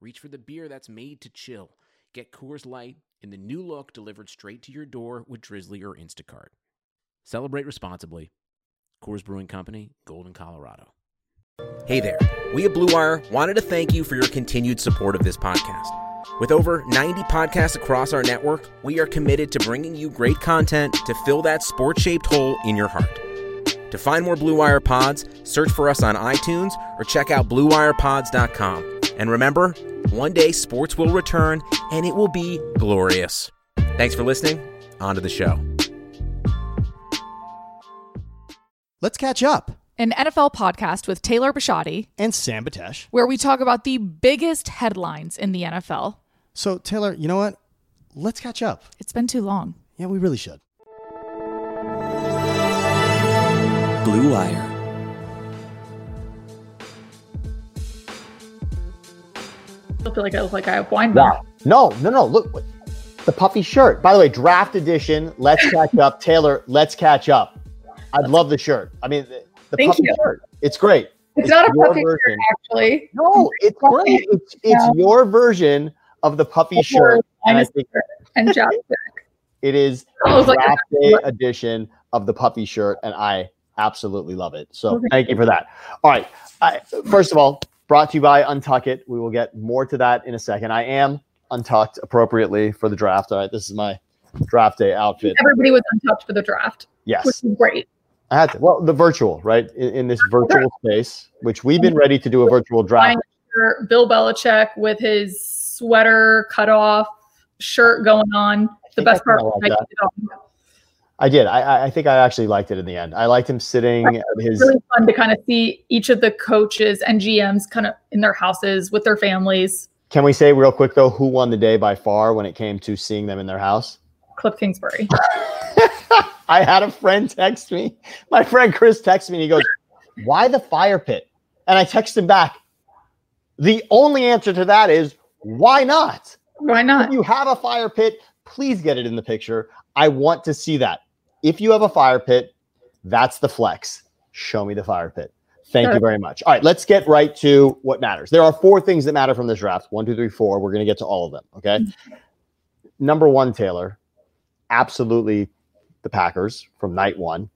reach for the beer that's made to chill. Get Coors Light in the new look delivered straight to your door with Drizly or Instacart. Celebrate responsibly. Coors Brewing Company, Golden, Colorado. Hey there. We at Blue Wire wanted to thank you for your continued support of this podcast. With over 90 podcasts across our network, we are committed to bringing you great content to fill that sports shaped hole in your heart. To find more Blue Wire pods, search for us on iTunes or check out BlueWirePods.com. And remember, one day sports will return and it will be glorious. Thanks for listening. On to the show. Let's catch up. An NFL podcast with Taylor Bisciotti, And Sam Batesh. where we talk about the biggest headlines in the NFL. So, Taylor, you know what? Let's catch up. It's been too long. Yeah, we really should. Blue Wire. I feel like I look like I have wine. Wow. No, no, no. Look, the puffy shirt. By the way, draft edition. Let's catch up, Taylor. Let's catch up. I love the shirt. I mean, the, the Thank puffy you. shirt. It's great. It's, not a puffy shirt, version. actually. No, it's great. It's it's Yeah. your version of the puffy shirt, and I think and Jack. it is was like, draft day edition of the puffy shirt, and I absolutely love it. So Okay. thank you for that. All right. I, first of all, brought to you by Untuck It. We will get more to that in a second. I am untucked appropriately for the draft. All right, this is my draft day outfit. everybody was untouched for the draft, Yes, which is great. I had to. Well, the virtual, right? In, in this virtual space, which we've been ready to do a virtual draft. Bill Belichick with his sweater cut off, shirt going on. The best part like I that. kept it on. I did. I- I, I think I actually liked it in the end. I liked him sitting at his. really fun to kind of see each of the coaches and GMs kind of in their houses with their families. Can we say real quick though who won the day by far when it came to seeing them in their house? Cliff Kingsbury. I had a friend text me. My friend Chris texted me and he goes, Why the fire pit? And I text him back. The only answer to that is why not? Why If not? you have a fire pit, please get it in the picture. I want to see that. If you have a fire pit, that's the flex. Show me the fire pit. Thank you very much. All right, let's get right to what matters. There are four things that matter from this draft one, two, three, four. We're going to get to all of them. Okay. Number one, Taylor, absolutely the Packers from night one.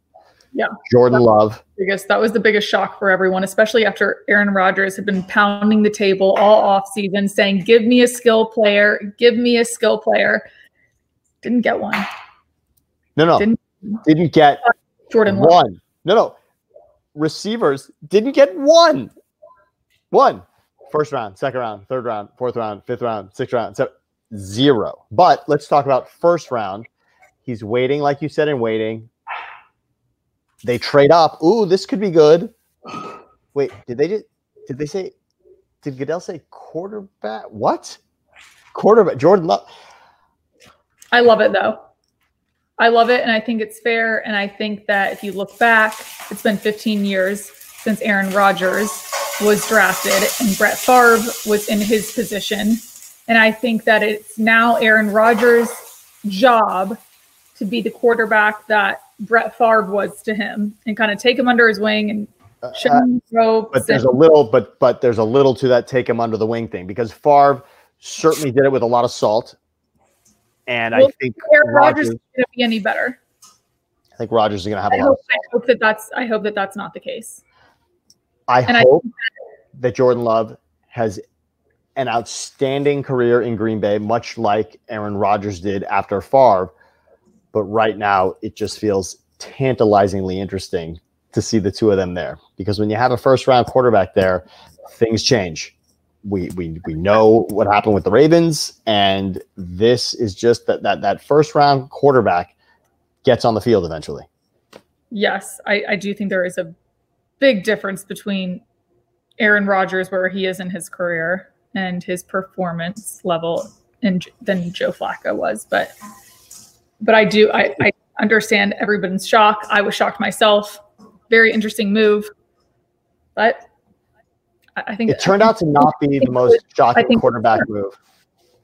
Yeah. Jordan Love. biggest that was the biggest shock for everyone, especially after Aaron Rodgers had been pounding the table all off season, saying, "Give me a skill player, give me a skill player." Didn't get one. No, no, Didn't- didn't get Jordan Love. one. No, no. Receivers didn't get one. One. First round, second round, third round, fourth round, fifth round, sixth round, seven, zero. But let's talk about first round. He's waiting, like you said, and waiting. They trade up. Ooh, this could be good. Wait, did they just did they say did Goodell say quarterback? What? Quarterback Jordan Love. I love it though. I love it, and I think it's fair. And I think that if you look back, it's been 15 years since Aaron Rodgers was drafted and Brett Favre was in his position. And I think that it's now Aaron Rodgers' job to be the quarterback that Brett Favre was to him and kind of take him under his wing and show Uh, him ropes. but there's and- a little but but there's a little to that take him under the wing thing because Favre certainly did it with a lot of salt. And I think Aaron Rodgers Rodgers, is going to be any better. I think Rodgers is going to have a I lot. hope, Of, I hope that that's I hope that that's not the case. I and I- hope that Jordan Love has an outstanding career in Green Bay, much like Aaron Rodgers did after Favre. But right now, it just feels tantalizingly interesting to see the two of them there because when you have a first round quarterback there, things change. We, we we know what happened with the Ravens, and this is just that that that first round quarterback gets on the field eventually. yes, I, I do think there is a big difference between Aaron Rodgers, where he is in his career, and his performance level in, than Joe Flacco was. But but I do I, I understand everyone's shock. I was shocked myself. Very interesting move, but I, think It turned out to not be the most shocking quarterback move.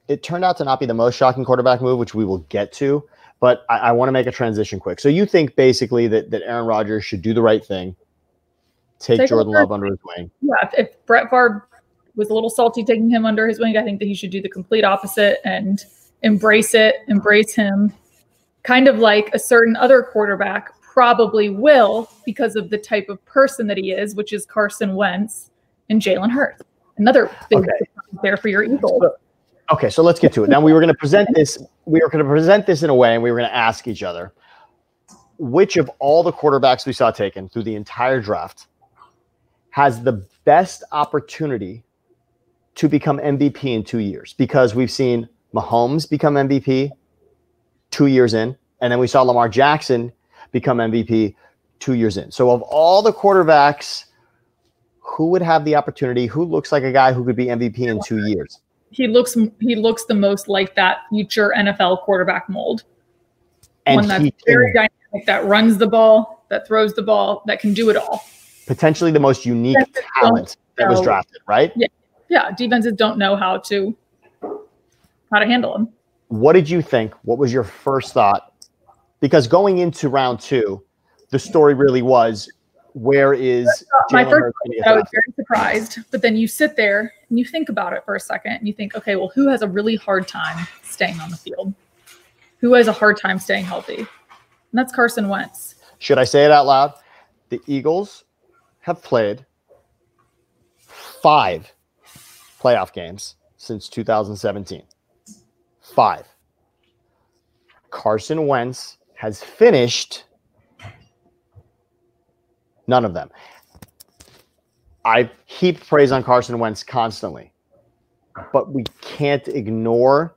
It turned out to not be the most shocking quarterback move, which we will get to. But I, I want to make a transition quick. So you think basically that that Aaron Rodgers should do the right thing, take, Take Jordan. Love under his wing. yeah, if, if Brett Favre was a little salty taking him under his wing, I think that he should do the complete opposite and embrace it, embrace him, kind of like a certain other quarterback probably will because of the type of person that he is, which is Carson Wentz and Jalen Hurts. Another big Okay. there for your Eagles. Okay, so let's get to it. Now we were going to present this. We were going to present this in a way, and we were going to ask each other, which of all the quarterbacks we saw taken through the entire draft has the best opportunity to become MVP in two years? Because we've seen Mahomes become MVP two years in, and then we saw Lamar Jackson become MVP two years in. So of all the quarterbacks, who would have the opportunity? Who looks like a guy who could be MVP in two years? He looks he looks the most like that future NFL quarterback mold. And one that's very can dynamic, that runs the ball, that throws the ball, that can do it all. potentially the most unique Defenses talent that was drafted, right? Yeah, yeah, defenses don't know how to how to handle him. What did you think? What was your first thought? Because going into round two, the story really was where is uh, My Jalen first I was very surprised, but then you sit there and you think about it for a second and you think, okay, well, who has a really hard time staying on the field? Who has a hard time staying healthy? And that's Carson Wentz. Should I say it out loud? The Eagles have played five playoff games since 2017. Five. Carson Wentz has finished none of them. I heap praise on Carson Wentz constantly, but we can't ignore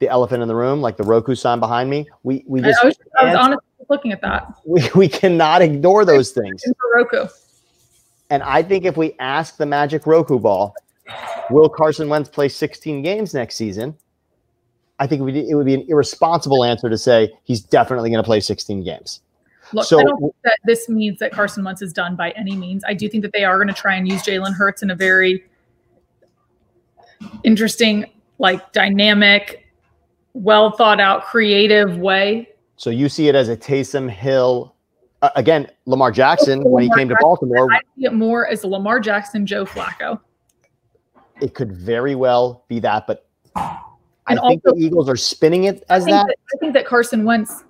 the elephant in the room, like the Roku sign behind me. We we just I was, I was honestly looking at that we, we cannot ignore those things. Roku. And I think if we ask the magic Roku ball, will Carson Wentz play 16 games next season? I think it would, it would be an irresponsible answer to say he's definitely going to play 16 games. Look, So- I don't think that this means that Carson Wentz is done by any means. I do think that they are going to try and use Jalen Hurts in a very interesting, like dynamic, well thought out, creative way. So you see it as a Taysom Hill. Uh, again, Lamar Jackson, when he Lamar came to Baltimore, I see it more as Lamar Jackson, Joe Flacco. it could very well be that. But I And think the Eagles are spinning it as think that. that, I think that Carson Wentz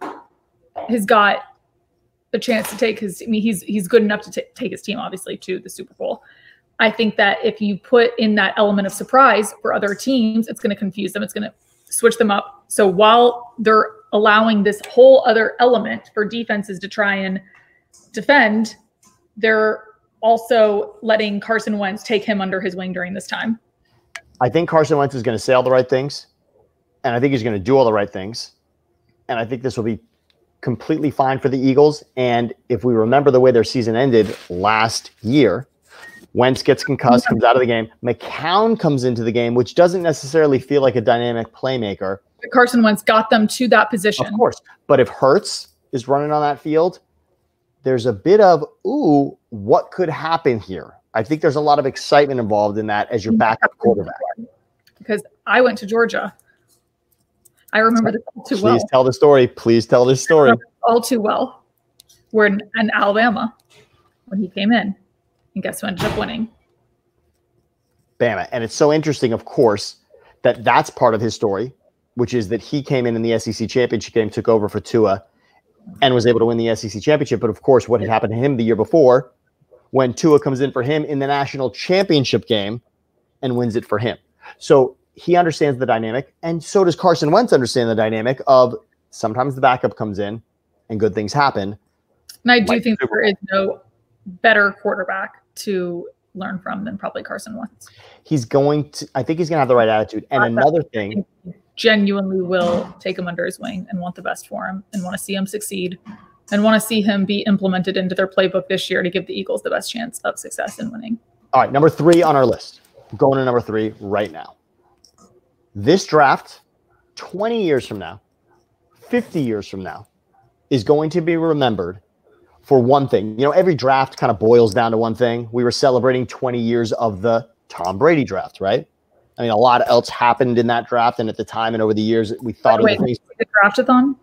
has got a chance to take his. I mean, he's he's good enough to ta- take his team, obviously, to the Super Bowl. I think that if you put in that element of surprise for other teams, it's going to confuse them. It's going to switch them up. So while they're allowing this whole other element for defenses to try and defend, they're also letting Carson Wentz take him under his wing during this time. I think Carson Wentz is going to say all the right things, and I think he's going to do all the right things, and I think this will be completely fine for the Eagles. And if we remember the way their season ended last year, Wentz gets concussed, comes out of the game. McCown comes into the game, which doesn't necessarily feel like a dynamic playmaker, Carson Wentz got them to that position. of course. But if Hurts is running on that field, there's a bit of ooh, what could happen here? I think there's a lot of excitement involved in that as your backup quarterback. because I went to Georgia. I remember this all too Please well, Please tell the story. Please tell this story. all too well. We're in, in Alabama when he came in, and guess who ended up winning? Bama. And it's so interesting, of course, that that's part of his story, which is that he came in in the SEC championship game, took over for Tua, and was able to win the SEC championship. But of course, what had happened to him the year before, when Tua comes in for him in the national championship game and wins it for him. So he understands the dynamic, and so does Carson Wentz understand the dynamic of sometimes the backup comes in and good things happen. And I do Like think there is no better quarterback to learn from than probably Carson Wentz. He's going to, I think he's going to have the right attitude. And another thing, Genuinely will take him under his wing and want the best for him and want to see him succeed and want to see him be implemented into their playbook this year to give the Eagles the best chance of success in winning. all right, number three on our list. going to number three right now. This draft, 20 years from now, 50 years from now, is going to be remembered for one thing. You know, every draft kind of boils down to one thing. We were celebrating 20 years of the Tom Brady draft, right? I mean, a lot else happened in that draft, and at the time and over the years, we thought Wait, of the the draftathon.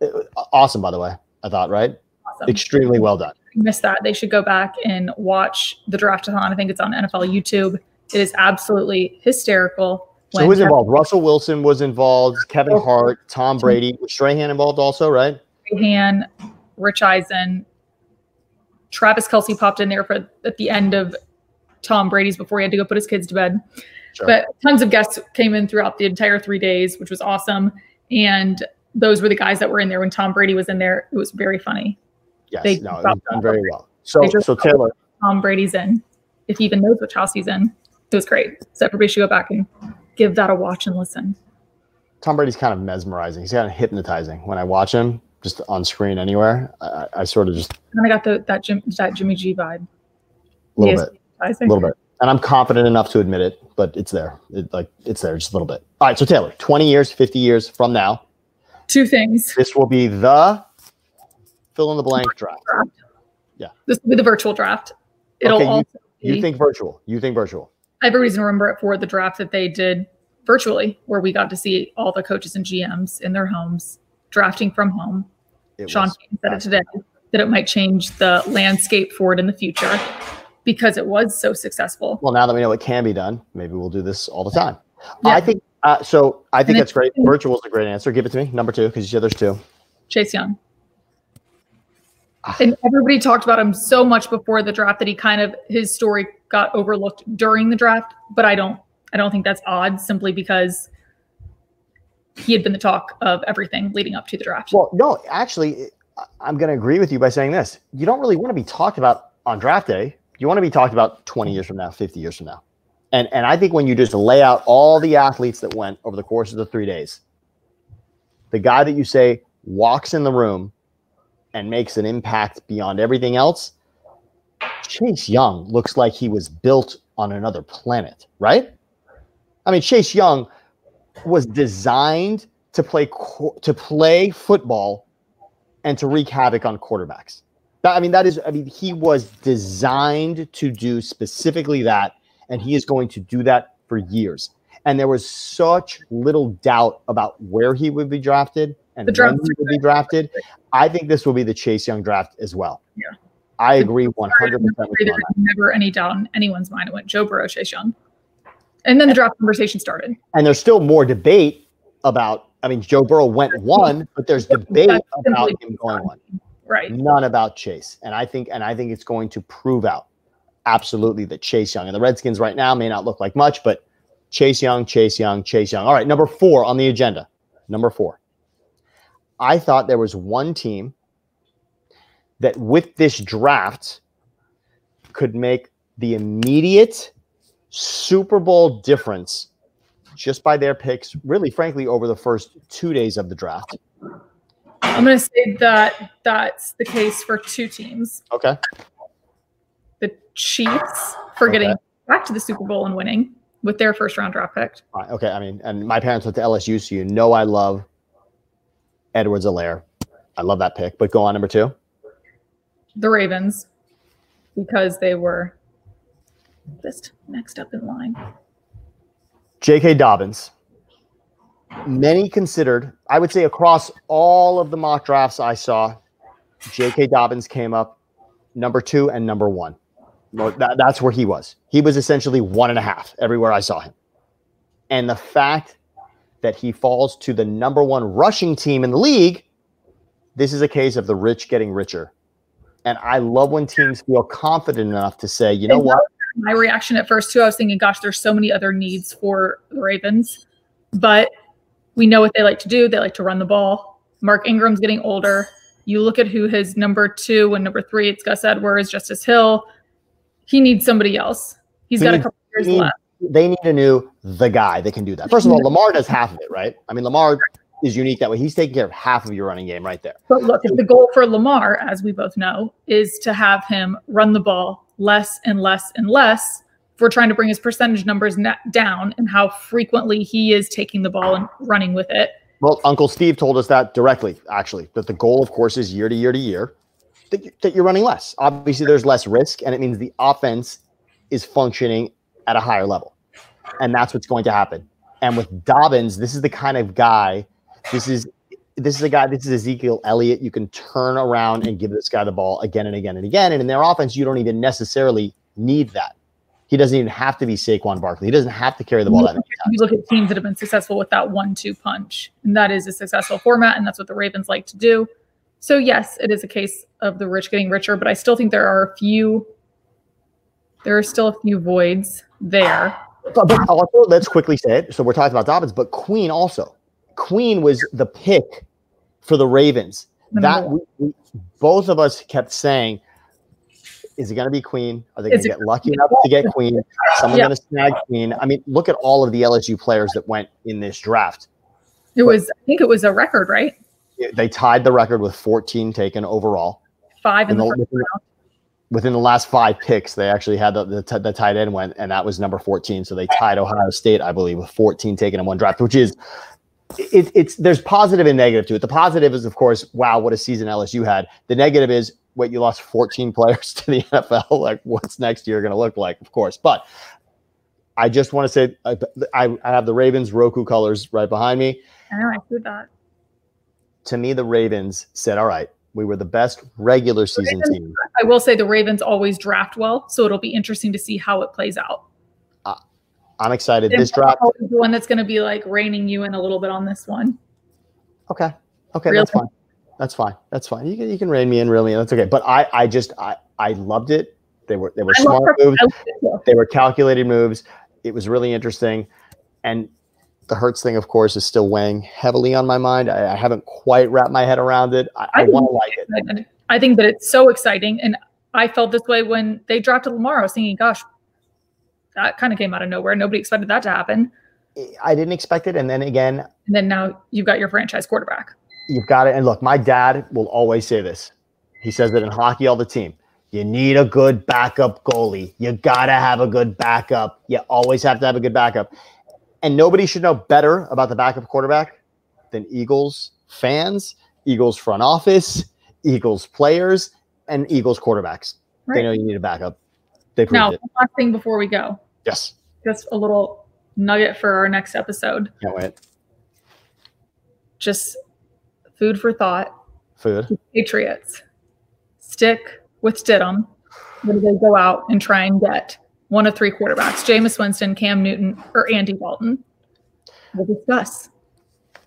Uh, awesome, by the way. I thought, right? Awesome. Extremely well done. missed that, they should go back and watch the draftathon. I think it's on NFL YouTube. It is absolutely hysterical. So who's involved? Russell Wilson was involved. Kevin Hart, Tom Brady, was Strahan involved also, right? Han, Rich Eisen, Travis Kelce popped in there for at the end of Tom Brady's before he had to go put his kids to bed. Sure. But tons of guests came in throughout the entire three days, which was awesome. And those were the guys that were in there when Tom Brady was in there. It was very funny. Yes, They no, done very well. So, so Taylor, Tom Brady's in, if he even knows house he's in. It was great. So everybody should go back and give that a watch and listen. Tom Brady's kind of mesmerizing. He's kind of hypnotizing. When I watch him, just on screen anywhere, I, I sort of just And I got the that Jim that Jimmy G vibe. a little bit, a little bit. And I'm confident enough to admit it, but it's there. It, like it's there, just a little bit. All right, so Taylor, 20 years, 50 years from now, Two things. this will be the fill in the blank draft. Yeah. This will be the virtual draft. It'll Okay, you- also You think virtual? You think virtual? I have a reason to remember it for the draft that they did virtually, where we got to see all the coaches and GMs in their homes drafting from home. It Sean said it today that it might change the landscape for it in the future because it was so successful. Well, now that we know it can be done, maybe we'll do this all the time. Yeah. I think uh, so. I think And that's great. Virtual is a great answer. Give it to me, number two, because you said there's two. Chase Young. Ah. And everybody talked about him so much before the draft that he kind of his story got overlooked during the draft. But I don't I don't think that's odd simply because he had been the talk of everything leading up to the draft. Well, no, actually, I'm going to agree with you by saying this. You don't really want to be talked about on draft day. You want to be talked about 20 years from now, 50 years from now. And and I think when you just lay out all the athletes that went over the course of the three days, the guy that you say walks in the room and makes an impact beyond everything else, Chase Young looks like he was built on another planet, right? I mean, Chase Young was designed to play to play football and to wreak havoc on quarterbacks. That, I mean, that is, I mean, he was designed to do specifically that, and he is going to do that for years. And there was such little doubt about where he would be drafted and The when he would be drafted. I think this will be the Chase Young draft as well. Yeah. I agree 100% There's never any doubt in anyone's mind. It went Joe Burrow, Chase Young. And then the draft conversation started. And there's still more debate about, I mean, Joe Burrow went one, but there's debate That's about him going one. Right. none about Chase. And I think and I think it's going to prove out absolutely that Chase Young and the Redskins right now may not look like much, but Chase Young, Chase Young, Chase Young. All right, number 4 on the agenda. Number 4. I thought there was one team that with this draft could make the immediate Super Bowl difference just by their picks, really frankly over the first 2 days of the draft. I'm going to say that that's the case for two teams. Okay? The Chiefs for Okay. getting back to the Super Bowl and winning with their first round draft pick. Right, okay, I mean, and my parents went to LSU, so you know I love Edwards-Helaire. I love that pick. But go on number two. The Ravens because they were just next up in line. J.K. Dobbins. Many considered, I would say across all of the mock drafts I saw, J.K. Dobbins came up number two and number one. That- that's where he was. He was essentially one and a half everywhere I saw him. And the fact that he falls to the number one rushing team in the league, this is a case of the rich getting richer. And I love when teams feel confident enough to say, you know And what? My reaction at first too, I was thinking, gosh, there's so many other needs for the Ravens, but we know what they like to do. They like to run the ball. Mark Ingram's getting older. You look at who his number two and number three, it's Gus Edwards, Justice Hill. He needs somebody else. He's He got a couple years left. they need a new the guy that can do that. First of all, mm-hmm. Lamar does half of it, right? I mean, Lamar is unique that way. He's taking care of half of your running game right there. But look, if the goal for Lamar, as we both know, is to have him run the ball less and less and less we're trying to bring his percentage numbers down and how frequently he is taking the ball and running with it. Well, Uncle Steve told us that directly, actually, that the goal, of course, is year to year to year that you're running less. Obviously, there's less risk, and it means the offense is functioning at a higher level. And that's what's going to happen. And with Dobbins, this is the kind of guy, this is this is a guy, this is Ezekiel Elliott. You can turn around and give this guy the ball again and again and again. And in their offense, you don't even necessarily need that. He doesn't even have to be Saquon Barkley. He doesn't have to carry the ball that many times. You look at teams that have been successful with that one-two punch, and that is a successful format, and that's what the Ravens like to do. So yes, it is a case of the rich getting richer, but I still think there are a few. There are still a few voids there. But, but also, let's quickly say it. So we're talking about Dobbins, but Queen also. Queen was the pick for the Ravens. Number That we, we, both of us kept saying, "Is it going to be Queen? Are they going to get lucky enough to get Queen? Someone Yeah. going to snag Queen?" I mean, look at all of the LSU players that went in this draft. It was, I think it was a record, right? They tied the record with 14 taken overall. Five in In the within, within the last five picks, they actually had the, the, the tight end went, and that was number 14. So they tied Ohio State, I believe, with 14 taken in one draft, which is it, it's there's positive and negative to it. The positive is, of course, wow, what a season LSU had. The negative is, wait, you lost 14 players to the NFL. Like, what's next year going to look like? Of course, but I just want to say, I, I, I have the Ravens Roku colors right behind me. I know, I see that. To me, the Ravens said, all right, we were the best regular season team. I will say the Ravens always draft well, so it'll be interesting to see how it plays out. I'm excited. This drop the one that's going to be like reining you in a little bit on this one. Okay. Okay, Really? that's fine. That's fine. That's fine. You can you can rein me in, really. That's okay. But I I just I I loved it. They were they were I smart moves. I love it too. They were calculated moves. It was really interesting. And the Hurts thing, of course, is still weighing heavily on my mind. I, I haven't quite wrapped my head around it. I, I I want to like it. I think that it's so exciting. And I felt this way when they drafted Lamar. I was thinking, gosh, that kind of came out of nowhere. Nobody expected that to happen. I didn't expect it. And then again, And then now you've got your franchise quarterback. you've got it. And look, my dad will always say this. He says that in hockey all the team. You need a good backup goalie. You got to have a good backup. You always have to have a good backup. And nobody should know better about the backup quarterback than Eagles fans, Eagles front office, Eagles players, and Eagles quarterbacks. They know you need a backup. They proved Now, it. one last thing before we go, Yes. just a little nugget for our next episode. Can't wait. Just food for thought. Food. Patriots stick with Stidham. Or do they go out and try and get one of three quarterbacks, Jameis Winston, Cam Newton, or Andy Dalton? We'll discuss.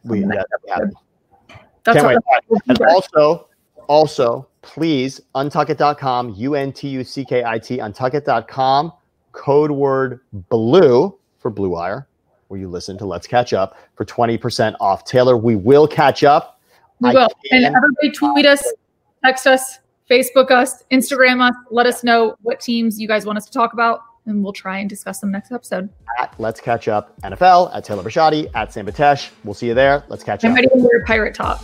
We, Okay. that, that'd be happy. That's Can't what wait. And also, also, please, untuckit.com, U-N-T-U-C-K-I-T, untuckit.com, code word blue for Blue Wire, where you listen to Let's Catch Up for 20% off. Taylor, we will catch up. we I will. And everybody tweet us, text us, Facebook us, Instagram us. Let us know what teams you guys want us to talk about, and we'll try and discuss them next episode. At Let's Catch Up NFL, at Taylor Bisciotti, at Sam Batesh. We'll see you there. Let's catch I'm up. ready to wear a pirate top.